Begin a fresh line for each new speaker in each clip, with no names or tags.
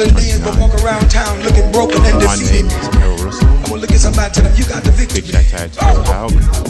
out
in but walk around town looking broken and defeated. I to look at somebody tell them you got the victory.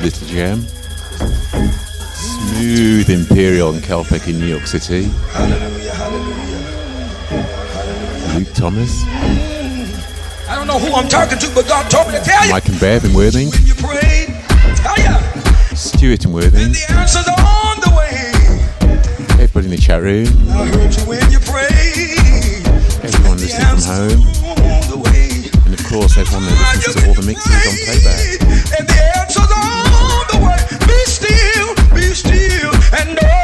Little Gem. Smooth Imperial and Celtic in New York City.
Hallelujah, hallelujah.
Luke Thomas.
I don't know who I'm talking to, but God told me to tell you.
Mike and Bev in Worthing.
When you pray, tell you.
Stuart in Worthing.
the answers are on the way.
Everybody in the chat room.
I heard you when you prayed.
Everyone listening from home course, everyone that listens to all the mixes on playback.
And the answer's on the way. Be still, be still, and know.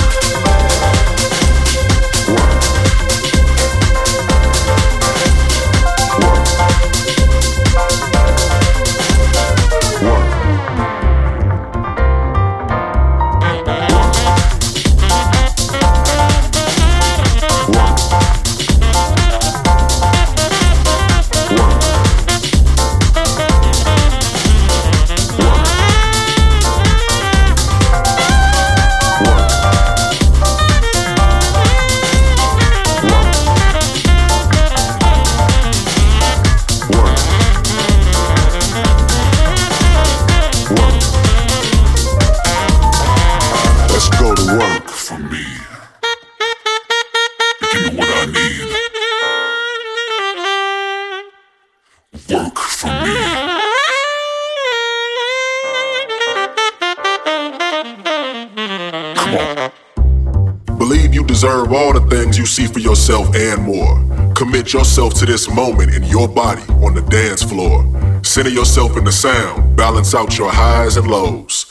yourself and more. Commit yourself to this moment in your body on the dance floor. Center yourself in the sound, balance out your highs and lows.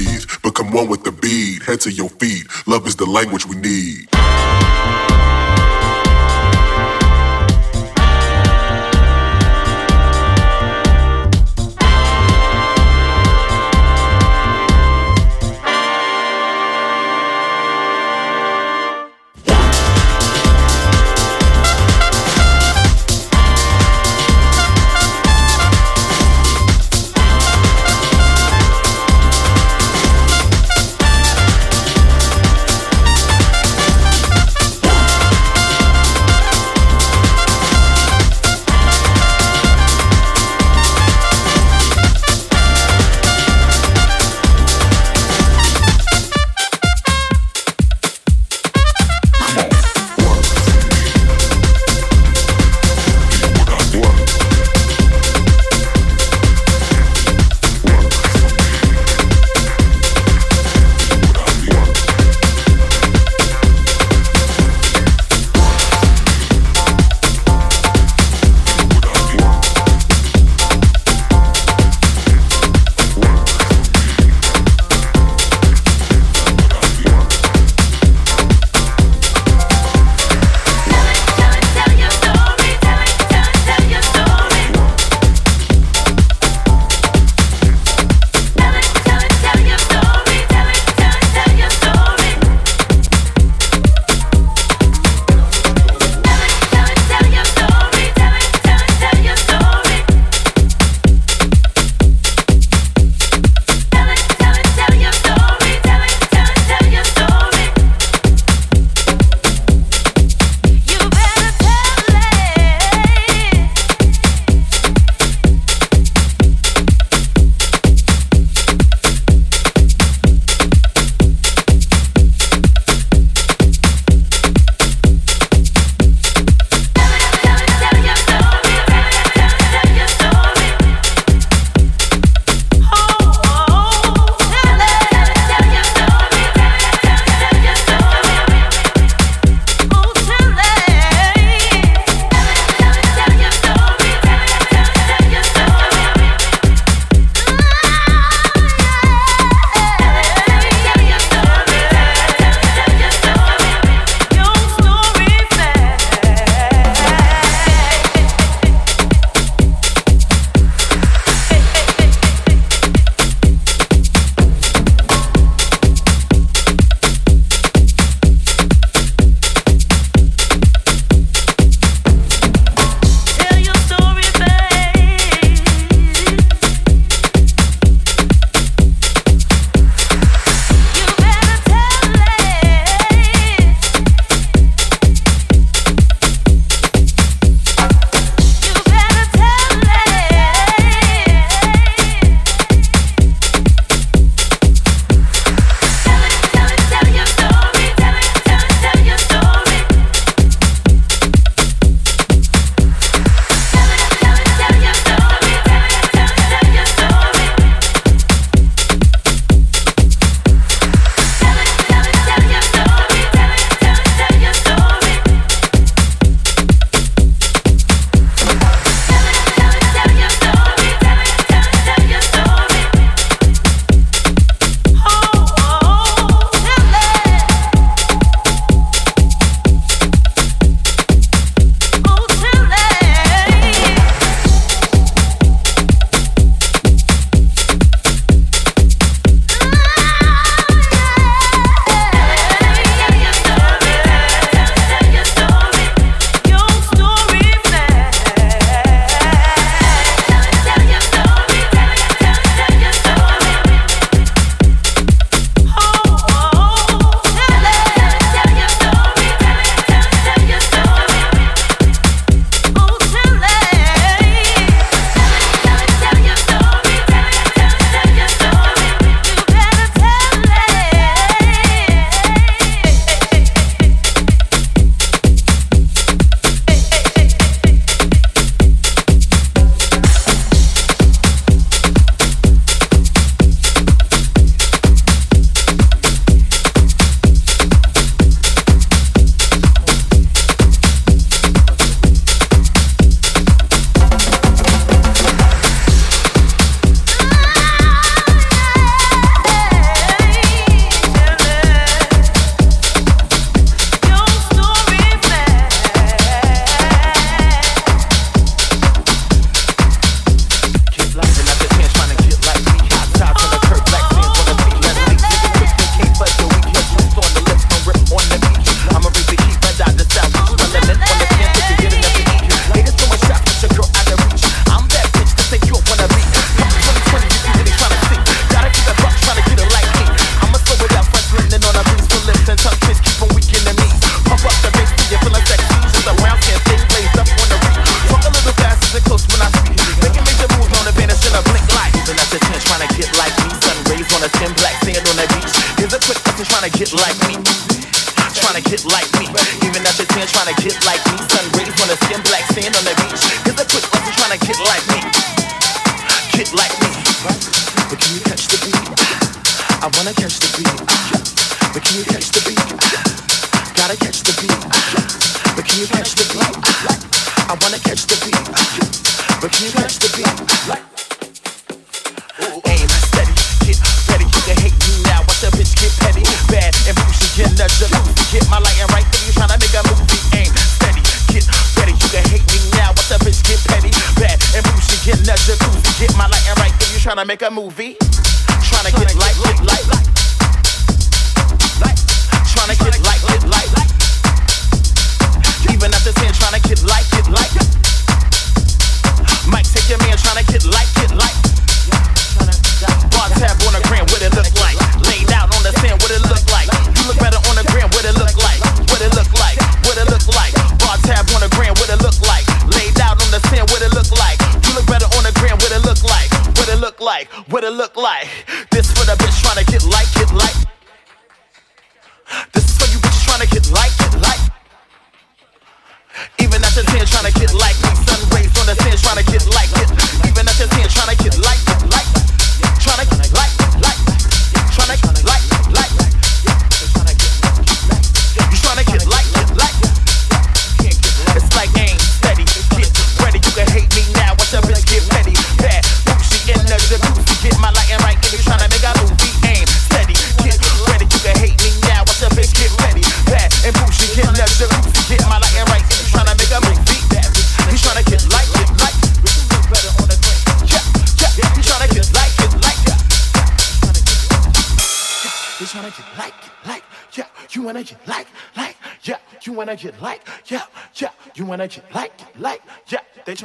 Become one with the beat, head to your feet. Love is the language we need.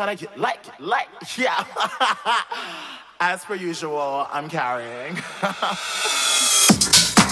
what I like, like, yeah. As per usual, I'm carrying.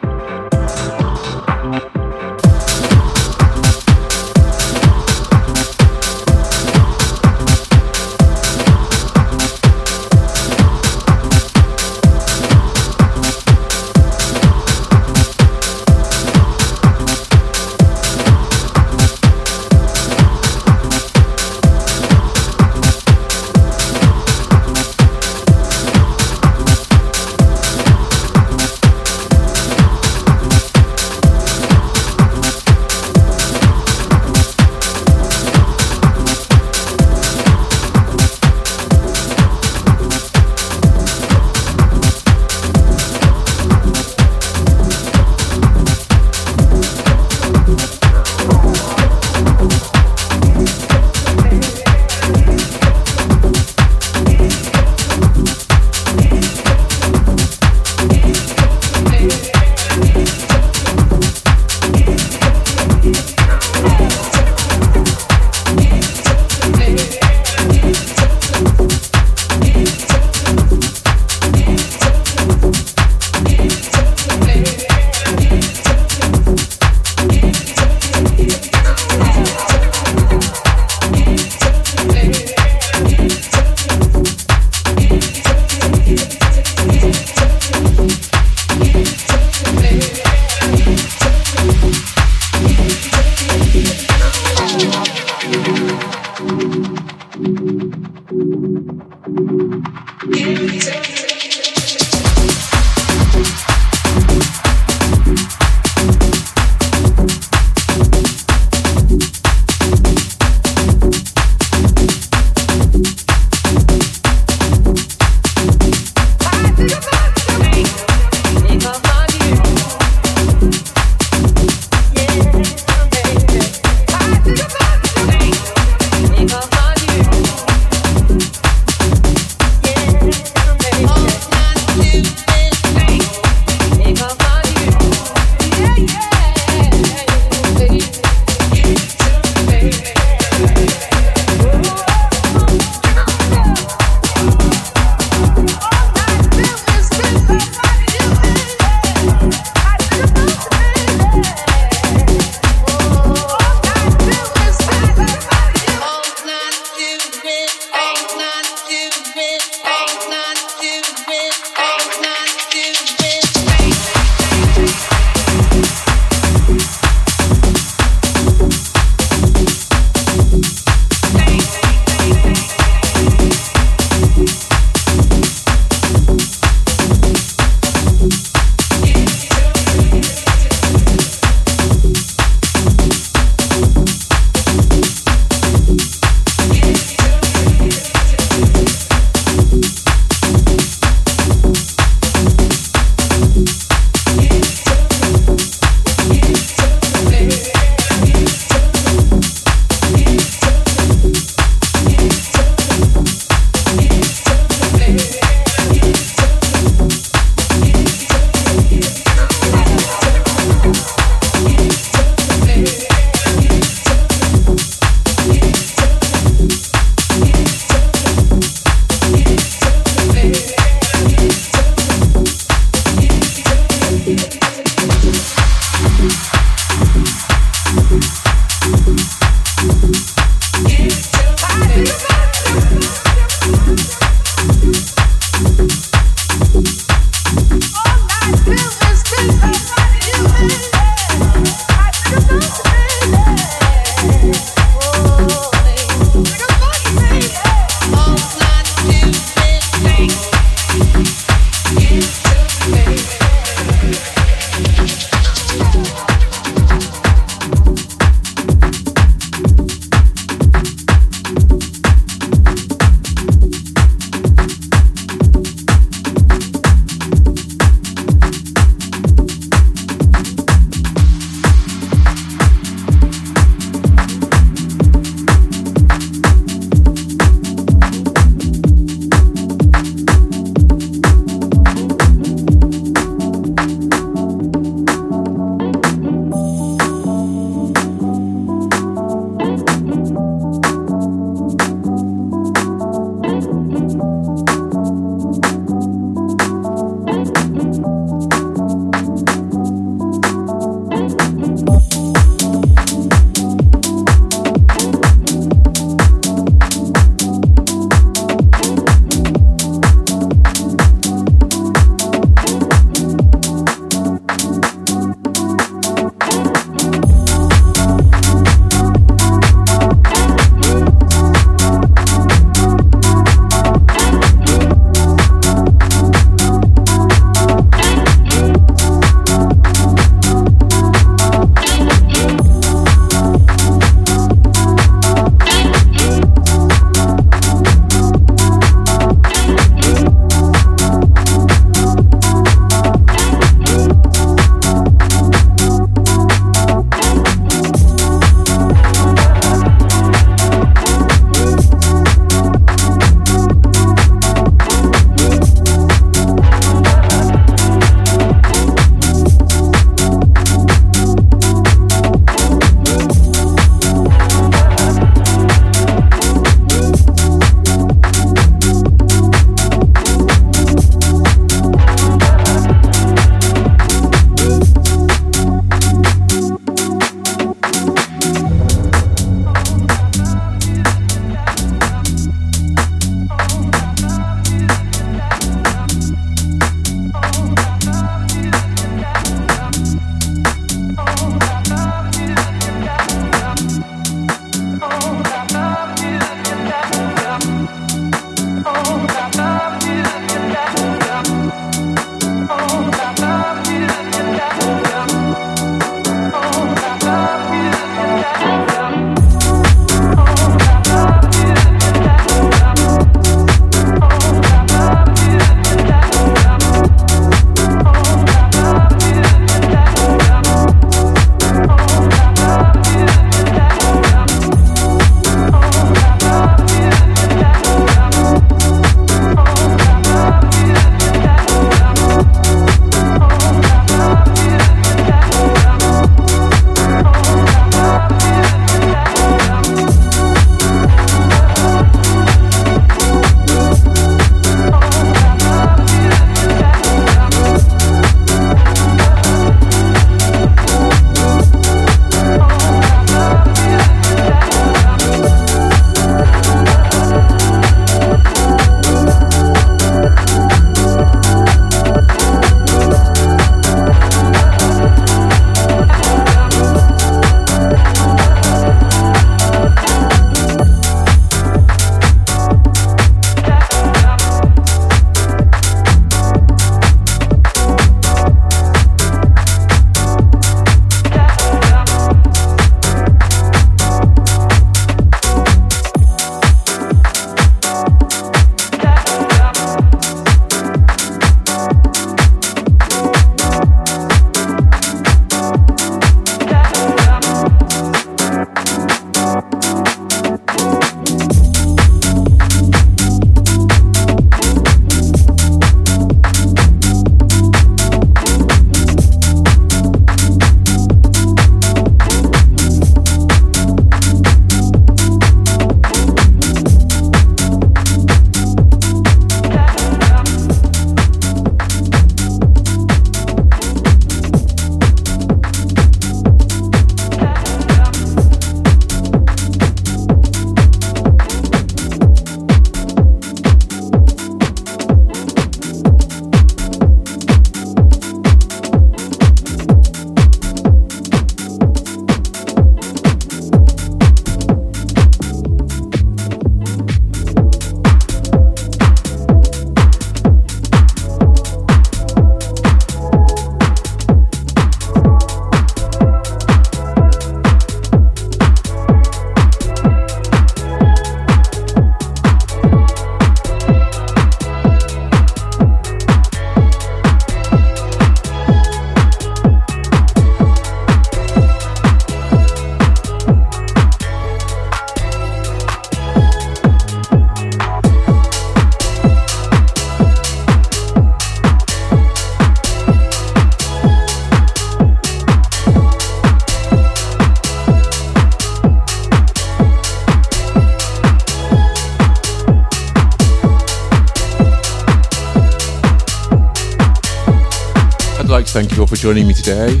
all for joining me today.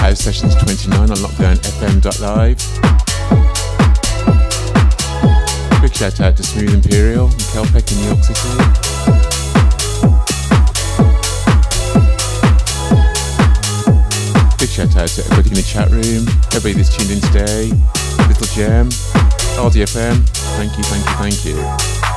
House Sessions 29 on Lockdown lockdownfm.live. Quick shout out to Smooth Imperial and Kelpec in New York City. Big shout out to everybody in the chat room, everybody that's tuned in today, Little Gem, LDFM, thank you, thank you, thank you.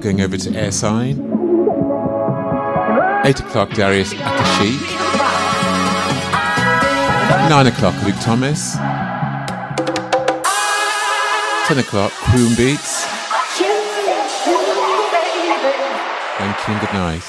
Going over to Air Sign. 8 o'clock, Darius Akashiq. 9 o'clock, Luke Thomas. 10 o'clock, Croon Beats. Thank you and good night.